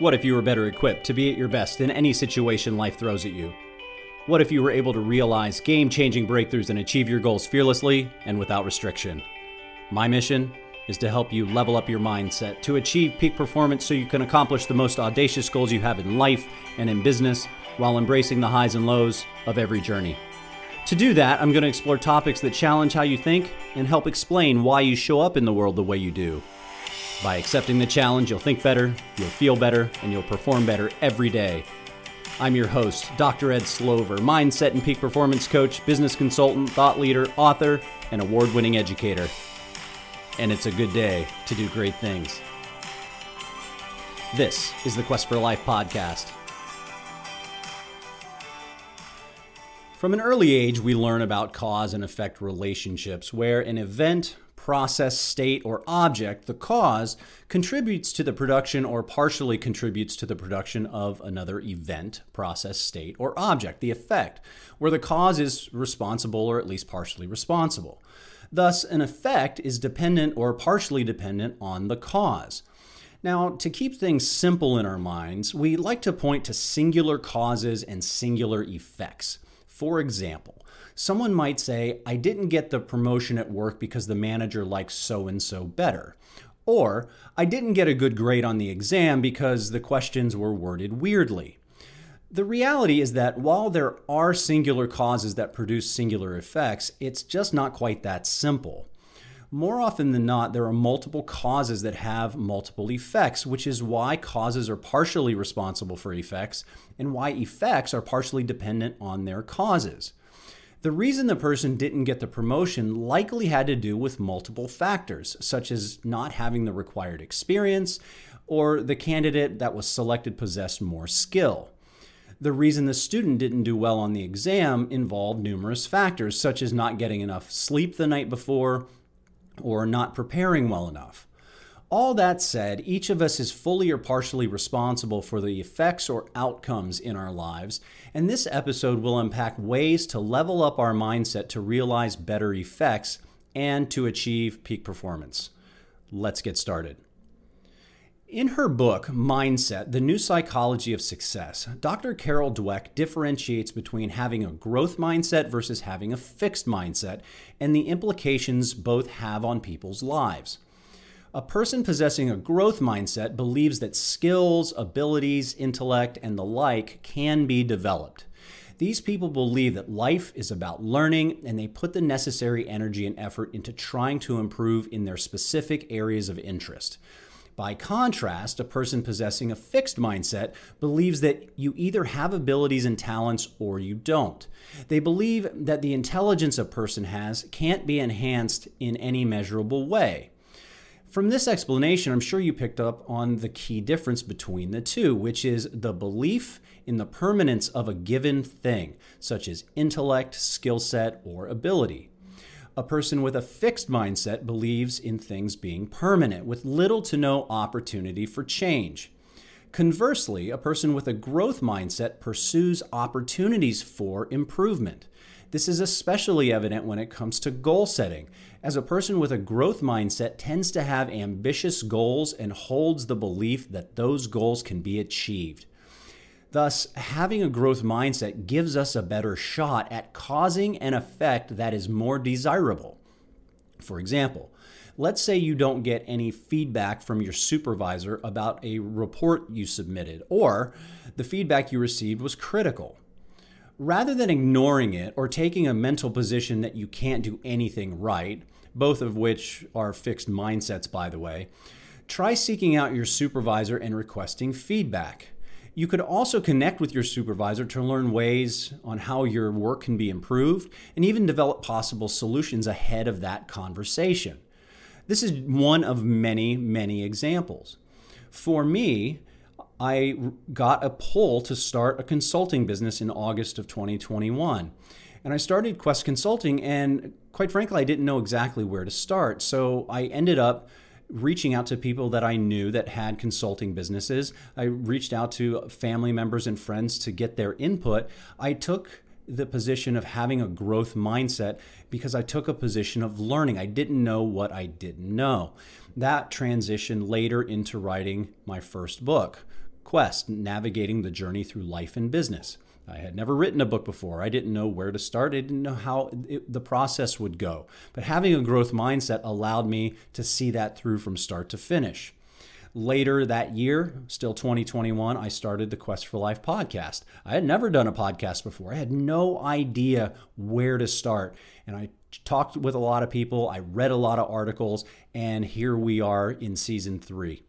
What if you were better equipped to be at your best in any situation life throws at you? What if you were able to realize game changing breakthroughs and achieve your goals fearlessly and without restriction? My mission is to help you level up your mindset to achieve peak performance so you can accomplish the most audacious goals you have in life and in business while embracing the highs and lows of every journey. To do that, I'm going to explore topics that challenge how you think and help explain why you show up in the world the way you do. By accepting the challenge, you'll think better, you'll feel better, and you'll perform better every day. I'm your host, Dr. Ed Slover, mindset and peak performance coach, business consultant, thought leader, author, and award winning educator. And it's a good day to do great things. This is the Quest for Life podcast. From an early age, we learn about cause and effect relationships, where an event, process, state, or object, the cause, contributes to the production or partially contributes to the production of another event, process, state, or object, the effect, where the cause is responsible or at least partially responsible. Thus, an effect is dependent or partially dependent on the cause. Now, to keep things simple in our minds, we like to point to singular causes and singular effects. For example, someone might say, I didn't get the promotion at work because the manager likes so and so better. Or, I didn't get a good grade on the exam because the questions were worded weirdly. The reality is that while there are singular causes that produce singular effects, it's just not quite that simple. More often than not, there are multiple causes that have multiple effects, which is why causes are partially responsible for effects and why effects are partially dependent on their causes. The reason the person didn't get the promotion likely had to do with multiple factors, such as not having the required experience or the candidate that was selected possessed more skill. The reason the student didn't do well on the exam involved numerous factors, such as not getting enough sleep the night before, or not preparing well enough. All that said, each of us is fully or partially responsible for the effects or outcomes in our lives, and this episode will unpack ways to level up our mindset to realize better effects and to achieve peak performance. Let's get started. In her book, Mindset The New Psychology of Success, Dr. Carol Dweck differentiates between having a growth mindset versus having a fixed mindset and the implications both have on people's lives. A person possessing a growth mindset believes that skills, abilities, intellect, and the like can be developed. These people believe that life is about learning and they put the necessary energy and effort into trying to improve in their specific areas of interest. By contrast, a person possessing a fixed mindset believes that you either have abilities and talents or you don't. They believe that the intelligence a person has can't be enhanced in any measurable way. From this explanation, I'm sure you picked up on the key difference between the two, which is the belief in the permanence of a given thing, such as intellect, skill set, or ability. A person with a fixed mindset believes in things being permanent, with little to no opportunity for change. Conversely, a person with a growth mindset pursues opportunities for improvement. This is especially evident when it comes to goal setting, as a person with a growth mindset tends to have ambitious goals and holds the belief that those goals can be achieved. Thus, having a growth mindset gives us a better shot at causing an effect that is more desirable. For example, let's say you don't get any feedback from your supervisor about a report you submitted, or the feedback you received was critical. Rather than ignoring it or taking a mental position that you can't do anything right, both of which are fixed mindsets, by the way, try seeking out your supervisor and requesting feedback. You could also connect with your supervisor to learn ways on how your work can be improved and even develop possible solutions ahead of that conversation. This is one of many, many examples. For me, I got a pull to start a consulting business in August of 2021. And I started Quest Consulting, and quite frankly, I didn't know exactly where to start. So I ended up reaching out to people that I knew that had consulting businesses. I reached out to family members and friends to get their input. I took the position of having a growth mindset because I took a position of learning. I didn't know what I didn't know. That transitioned later into writing my first book. Quest Navigating the Journey Through Life and Business. I had never written a book before. I didn't know where to start. I didn't know how it, the process would go. But having a growth mindset allowed me to see that through from start to finish. Later that year, still 2021, I started the Quest for Life podcast. I had never done a podcast before. I had no idea where to start. And I talked with a lot of people, I read a lot of articles, and here we are in season three.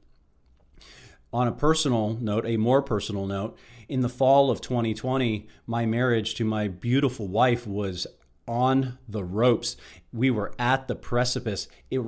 On a personal note, a more personal note, in the fall of 2020, my marriage to my beautiful wife was on the ropes. We were at the precipice. It,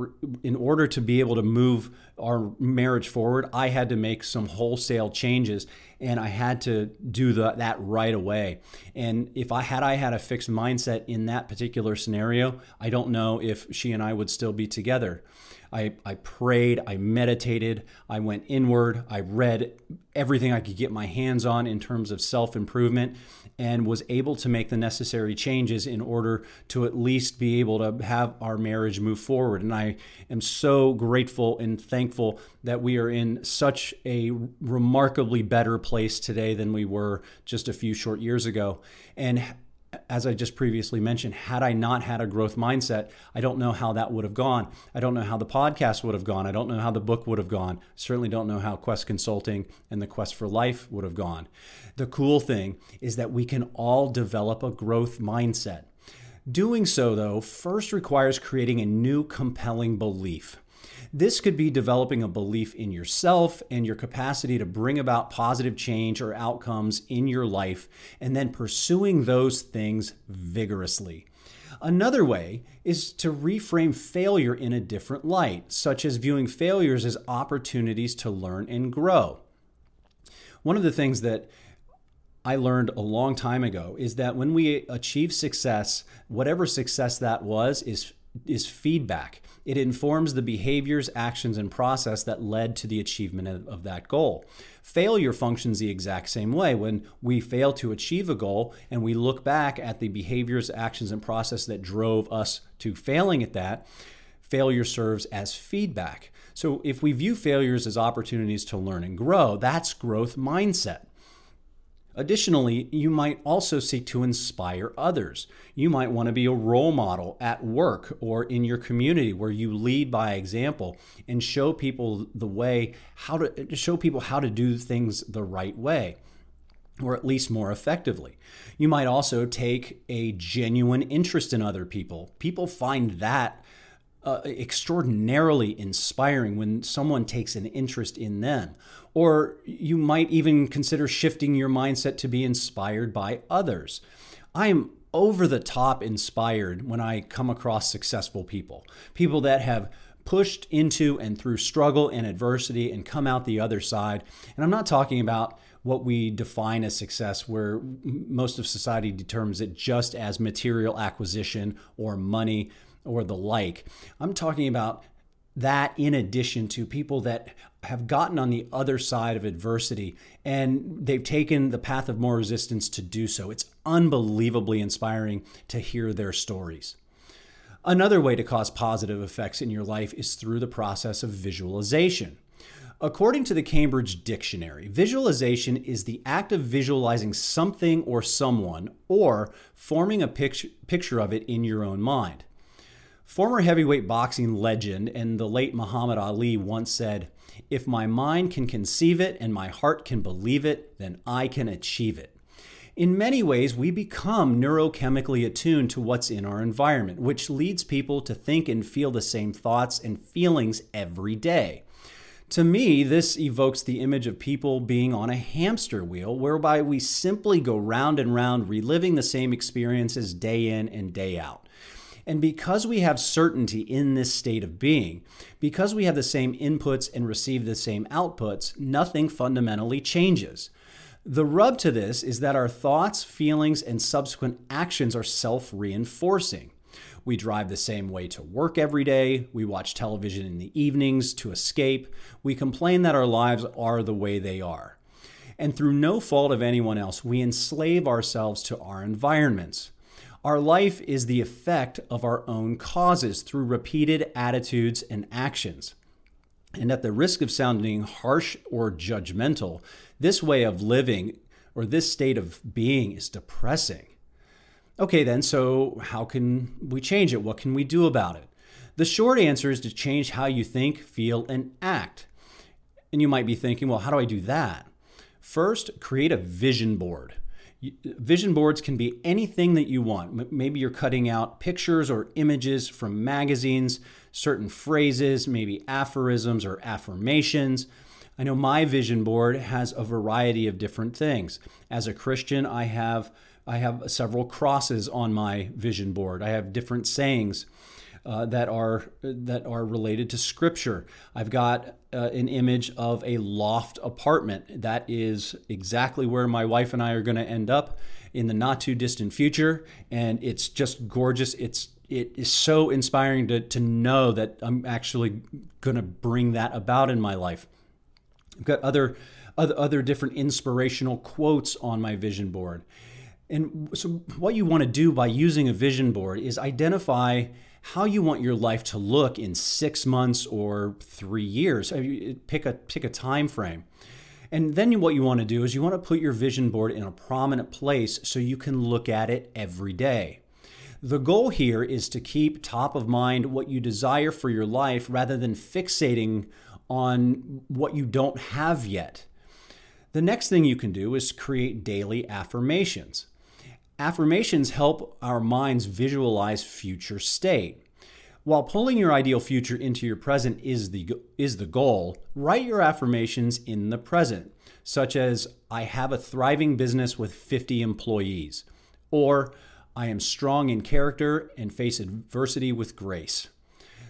in order to be able to move our marriage forward, I had to make some wholesale changes and I had to do the, that right away. And if I had I had a fixed mindset in that particular scenario, I don't know if she and I would still be together. I, I prayed, I meditated, I went inward, I read everything I could get my hands on in terms of self improvement, and was able to make the necessary changes in order to at least be able to have our marriage move forward. And I am so grateful and thankful that we are in such a remarkably better place today than we were just a few short years ago. And as I just previously mentioned, had I not had a growth mindset, I don't know how that would have gone. I don't know how the podcast would have gone. I don't know how the book would have gone. Certainly don't know how Quest Consulting and the Quest for Life would have gone. The cool thing is that we can all develop a growth mindset. Doing so, though, first requires creating a new compelling belief. This could be developing a belief in yourself and your capacity to bring about positive change or outcomes in your life, and then pursuing those things vigorously. Another way is to reframe failure in a different light, such as viewing failures as opportunities to learn and grow. One of the things that I learned a long time ago is that when we achieve success, whatever success that was, is is feedback. It informs the behaviors, actions, and process that led to the achievement of, that goal. Failure functions the exact same way. When we fail to achieve a goal and we look back at the behaviors, actions, and process that drove us to failing at that, failure serves as feedback. So if we view failures as opportunities to learn and grow, that's growth mindset. Additionally, you might also seek to inspire others. You might want to be a role model at work or in your community where you lead by example and show people the way how to show people how to do things the right way or at least more effectively. You might also take a genuine interest in other people. People find that uh, extraordinarily inspiring when someone takes an interest in them. Or you might even consider shifting your mindset to be inspired by others. I am over the top inspired when I come across successful people, people that have pushed into and through struggle and adversity and come out the other side. And I'm not talking about what we define as success, where most of society determines it just as material acquisition or money or the like. I'm talking about that in addition to people that have gotten on the other side of adversity and they've taken the path of more resistance to do so. It's unbelievably inspiring to hear their stories. Another way to cause positive effects in your life is through the process of visualization. According to the Cambridge Dictionary, visualization is the act of visualizing something or someone or forming a picture, of it in your own mind. Former heavyweight boxing legend and the late Muhammad Ali once said, If my mind can conceive it and my heart can believe it, then I can achieve it. In many ways, we become neurochemically attuned to what's in our environment, which leads people to think and feel the same thoughts and feelings every day. To me, this evokes the image of people being on a hamster wheel, whereby we simply go round and round, reliving the same experiences day in and day out. And because we have certainty in this state of being, because we have the same inputs and receive the same outputs, nothing fundamentally changes. The rub to this is that our thoughts, feelings, and subsequent actions are self reinforcing. We drive the same way to work every day. We watch television in the evenings to escape. We complain that our lives are the way they are. And through no fault of anyone else, we enslave ourselves to our environments. Our life is the effect of our own causes through repeated attitudes and actions. And at the risk of sounding harsh or judgmental, this way of living or this state of being is depressing. Okay, then, so how can we change it? What can we do about it? The short answer is to change how you think, feel, and act. And you might be thinking, well, how do I do that? First, create a vision board. Vision boards can be anything that you want. Maybe you're cutting out pictures or images from magazines, certain phrases, maybe aphorisms or affirmations. I know my vision board has a variety of different things. As a Christian, I have I have several crosses on my vision board. I have different sayings uh, that are that are related to Scripture. I've got uh, an image of a loft apartment. That is exactly where my wife and I are going to end up in the not too distant future, and it's just gorgeous. It's it is so inspiring to, to know that I'm actually going to bring that about in my life. I've got other, other other different inspirational quotes on my vision board. And so what you want to do by using a vision board is identify how you want your life to look in 6 months or 3 years. Pick a pick a time frame. And then what you want to do is you want to put your vision board in a prominent place so you can look at it every day. The goal here is to keep top of mind what you desire for your life rather than fixating on what you don't have yet. The next thing you can do is create daily affirmations. Affirmations help our minds visualize future state. While pulling your ideal future into your present is the is the goal, write your affirmations in the present, such as I have a thriving business with 50 employees or I am strong in character and face adversity with grace.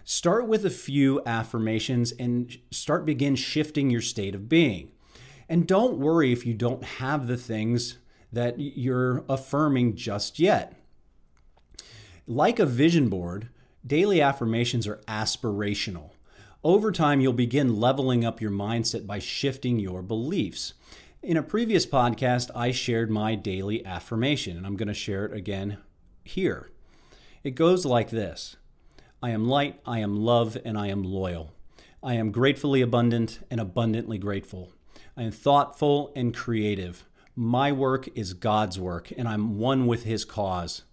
Start with a few affirmations and start begin shifting your state of being. And don't worry if you don't have the things that you're affirming just yet. Like a vision board, daily affirmations are aspirational. Over time, you'll begin leveling up your mindset by shifting your beliefs. In a previous podcast, I shared my daily affirmation, and I'm going to share it again here. It goes like this I am light, I am love, and I am loyal. I am gratefully abundant and abundantly grateful. I am thoughtful and creative. My work is God's work, and I'm one with His cause,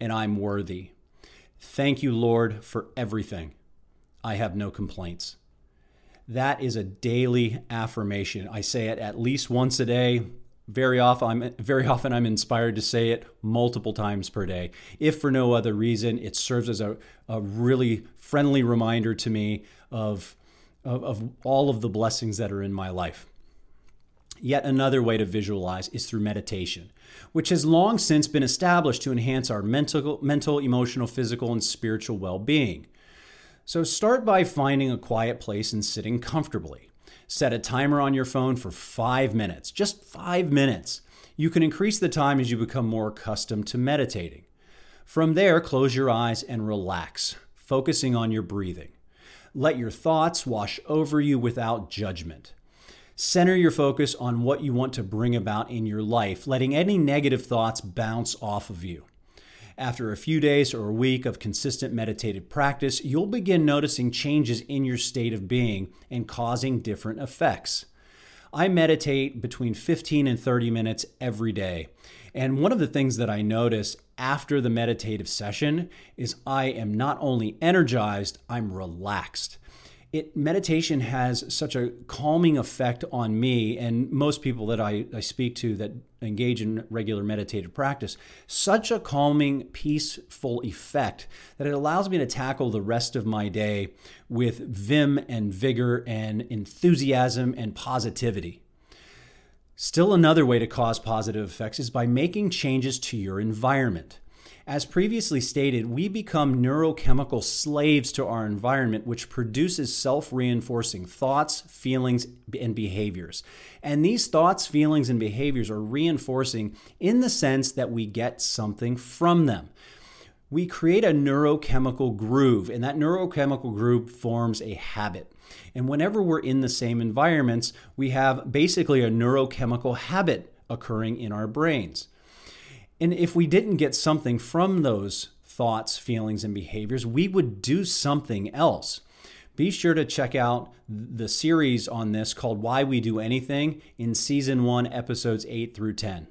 and I'm worthy. Thank you, Lord, for everything. I have no complaints. That is a daily affirmation. I say it at least once a day, very often, I'm very often I'm inspired to say it multiple times per day. If for no other reason, it serves as a, a really friendly reminder to me of, of, of all of the blessings that are in my life. Yet another way to visualize is through meditation, which has long since been established to enhance our mental, mental, emotional, physical, and spiritual well being. So start by finding a quiet place and sitting comfortably. Set a timer on your phone for five minutes, just five minutes. You can increase the time as you become more accustomed to meditating. From there, close your eyes and relax, focusing on your breathing. Let your thoughts wash over you without judgment. Center your focus on what you want to bring about in your life, letting any negative thoughts bounce off of you. After a few days or a week of consistent meditative practice, you'll begin noticing changes in your state of being and causing different effects. I meditate between 15 and 30 minutes every day. And one of the things that I notice after the meditative session is I am not only energized, I'm relaxed it meditation has such a calming effect on me and most people that I, I speak to that engage in regular meditative practice such a calming peaceful effect that it allows me to tackle the rest of my day with vim and vigor and enthusiasm and positivity. Still another way to cause positive effects is by making changes to your environment as previously stated, we become neurochemical slaves to our environment, which produces self reinforcing thoughts, feelings, and behaviors. And these thoughts, feelings, and behaviors are reinforcing in the sense that we get something from them. We create a neurochemical groove, and that neurochemical groove forms a habit. And whenever we're in the same environments, we have basically a neurochemical habit occurring in our brains. And if we didn't get something from those thoughts, feelings, and behaviors, we would do something else. be sure to check out the series on this called Why We Do Anything in season one, episodes 8 through 10.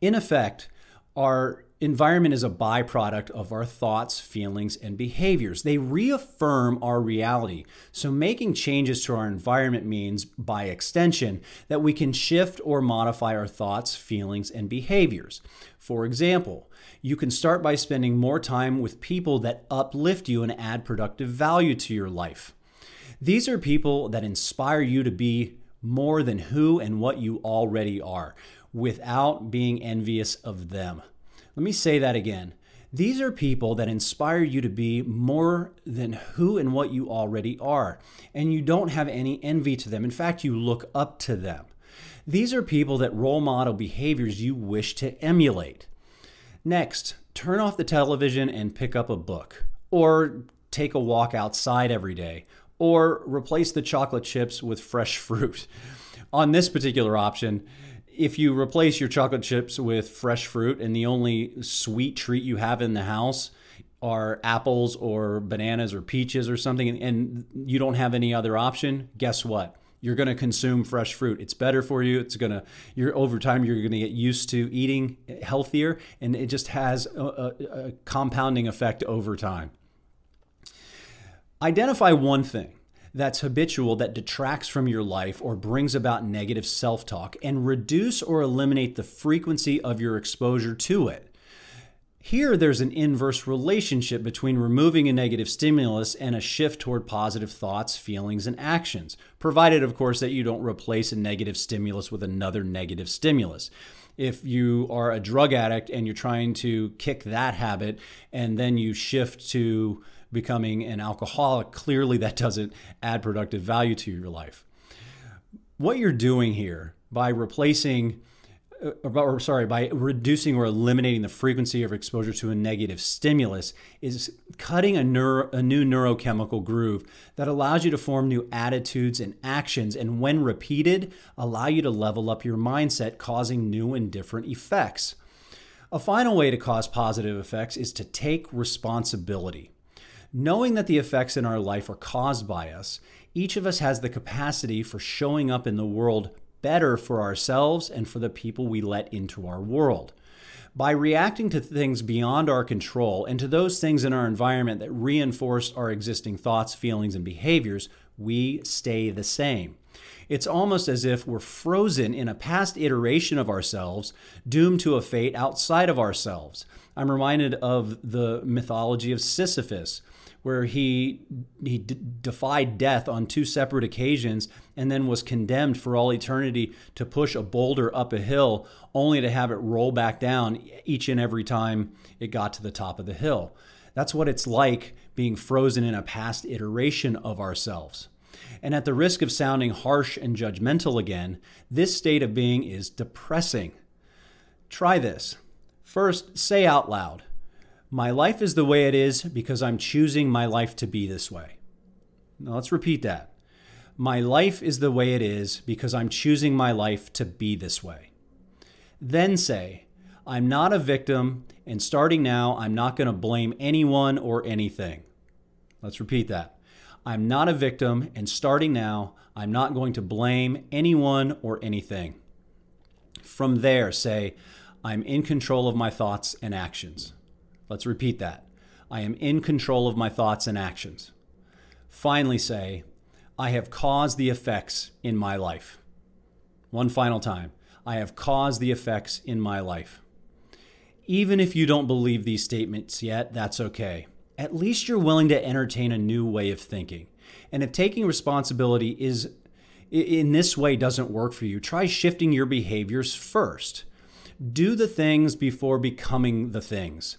In effect, our environment is a byproduct of our thoughts, feelings, and behaviors. They reaffirm our reality. So, making changes to our environment means, by extension, that we can shift or modify our thoughts, feelings, and behaviors. For example, you can start by spending more time with people that uplift you and add productive value to your life. These are people that inspire you to be more than who and what you already are without being envious of them. Let me say that again. These are people that inspire you to be more than who and what you already are, and you don't have any envy to them. In fact, you look up to them. These are people that role model behaviors you wish to emulate. Next, turn off the television and pick up a book, or take a walk outside every day, or replace the chocolate chips with fresh fruit. On this particular option, if you replace your chocolate chips with fresh fruit and the only sweet treat you have in the house are apples or bananas or peaches or something and you don't have any other option, guess what? You're going to consume fresh fruit. It's better for you. It's going to you're over time you're going to get used to eating healthier and it just has a, a, a compounding effect over time. Identify one thing that's habitual that detracts from your life or brings about negative self talk and reduce or eliminate the frequency of your exposure to it. Here, there's an inverse relationship between removing a negative stimulus and a shift toward positive thoughts, feelings, and actions, provided, of course, that you don't replace a negative stimulus with another negative stimulus. If you are a drug addict and you're trying to kick that habit and then you shift to becoming an alcoholic, clearly that doesn't add productive value to your life. What you're doing here by replacing uh, or sorry, by reducing or eliminating the frequency of exposure to a negative stimulus is cutting a, neuro, a new neurochemical groove that allows you to form new attitudes and actions, and when repeated, allow you to level up your mindset, causing new and different effects. A final way to cause positive effects is to take responsibility. Knowing that the effects in our life are caused by us, each of us has the capacity for showing up in the world better for ourselves and for the people we let into our world. By reacting to things beyond our control and to those things in our environment that reinforce our existing thoughts, feelings, and behaviors, we stay the same. It's almost as if we're frozen in a past iteration of ourselves, doomed to a fate outside of ourselves. I'm reminded of the mythology of Sisyphus, where he he d- defied death on two separate occasions and then was condemned for all eternity to push a boulder up a hill only to have it roll back down each and every time it got to the top of the hill. That's what it's like being frozen in a past iteration of ourselves. And at the risk of sounding harsh and judgmental again, this state of being is depressing. Try this. First, say out loud, my life is the way it is because I'm choosing my life to be this way. Now let's repeat that. My life is the way it is because I'm choosing my life to be this way. Then say, I'm not a victim, and starting now, I'm not going to blame anyone or anything. Let's repeat that. I'm not a victim, and starting now, I'm not going to blame anyone or anything. From there, say, I'm in control of my thoughts and actions. Let's repeat that. I am in control of my thoughts and actions. Finally, say, I have caused the effects in my life. One final time. I have caused the effects in my life. Even if you don't believe these statements yet, that's okay. At least you're willing to entertain a new way of thinking. And if taking responsibility is in this way doesn't work for you, try shifting your behaviors first. Do the things before becoming the things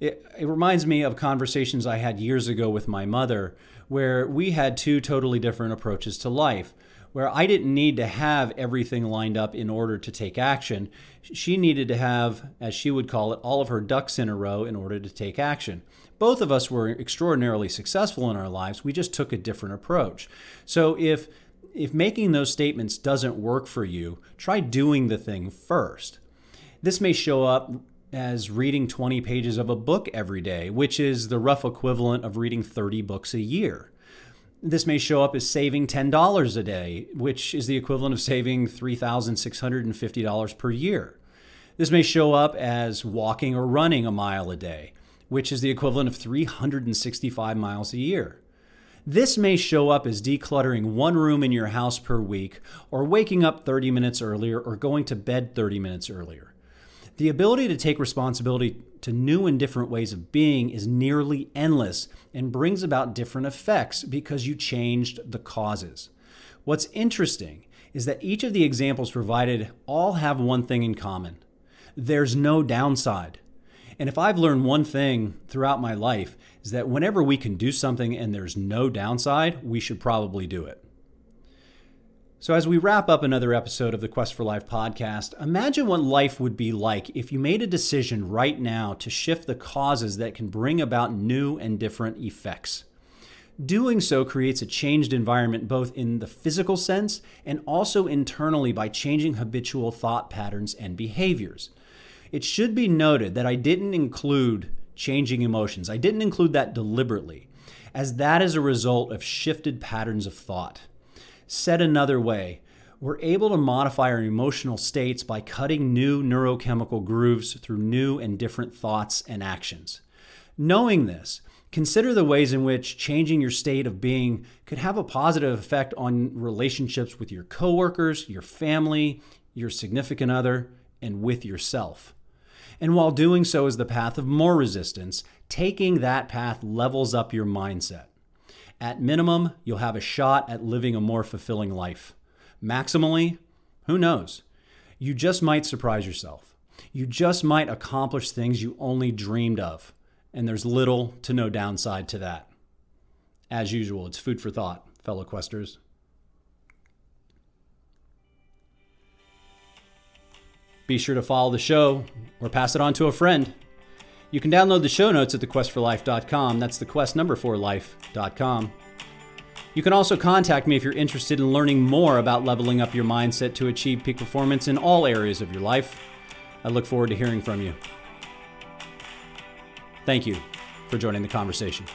it, it reminds me of conversations I had years ago with my mother, where we had two totally different approaches to life. Where I didn't need to have everything lined up in order to take action. She needed to have, as she would call it, all of her ducks in a row in order to take action. Both of us were extraordinarily successful in our lives. We just took a different approach. So if if making those statements doesn't work for you, try doing the thing first. This may show up as reading 20 pages of a book every day, which is the rough equivalent of reading 30 books a year. This may show up as saving $10 a day, which is the equivalent of saving $3,650 per year. This may show up as walking or running a mile a day, which is the equivalent of 365 miles a year. This may show up as decluttering one room in your house per week, or waking up 30 minutes earlier, or going to bed 30 minutes earlier. The ability to take responsibility to new and different ways of being is nearly endless and brings about different effects because you changed the causes. What's interesting is that each of the examples provided all have one thing in common there's no downside. And if I've learned one thing throughout my life, is that whenever we can do something and there's no downside, we should probably do it. So, as we wrap up another episode of the Quest for Life podcast, imagine what life would be like if you made a decision right now to shift the causes that can bring about new and different effects. Doing so creates a changed environment both in the physical sense and also internally by changing habitual thought patterns and behaviors. It should be noted that I didn't include changing emotions, I didn't include that deliberately, as that is a result of shifted patterns of thought. Said another way, we're able to modify our emotional states by cutting new neurochemical grooves through new and different thoughts and actions. Knowing this, consider the ways in which changing your state of being could have a positive effect on relationships with your coworkers, your family, your significant other, and with yourself. And while doing so is the path of more resistance, taking that path levels up your mindset. At minimum, you'll have a shot at living a more fulfilling life. Maximally, who knows? You just might surprise yourself. You just might accomplish things you only dreamed of. And there's little to no downside to that. As usual, it's food for thought, fellow questers. Be sure to follow the show or pass it on to a friend. You can download the show notes at thequestforlife.com. That's the quest number for life.com. You can also contact me if you're interested in learning more about leveling up your mindset to achieve peak performance in all areas of your life. I look forward to hearing from you. Thank you for joining the conversation.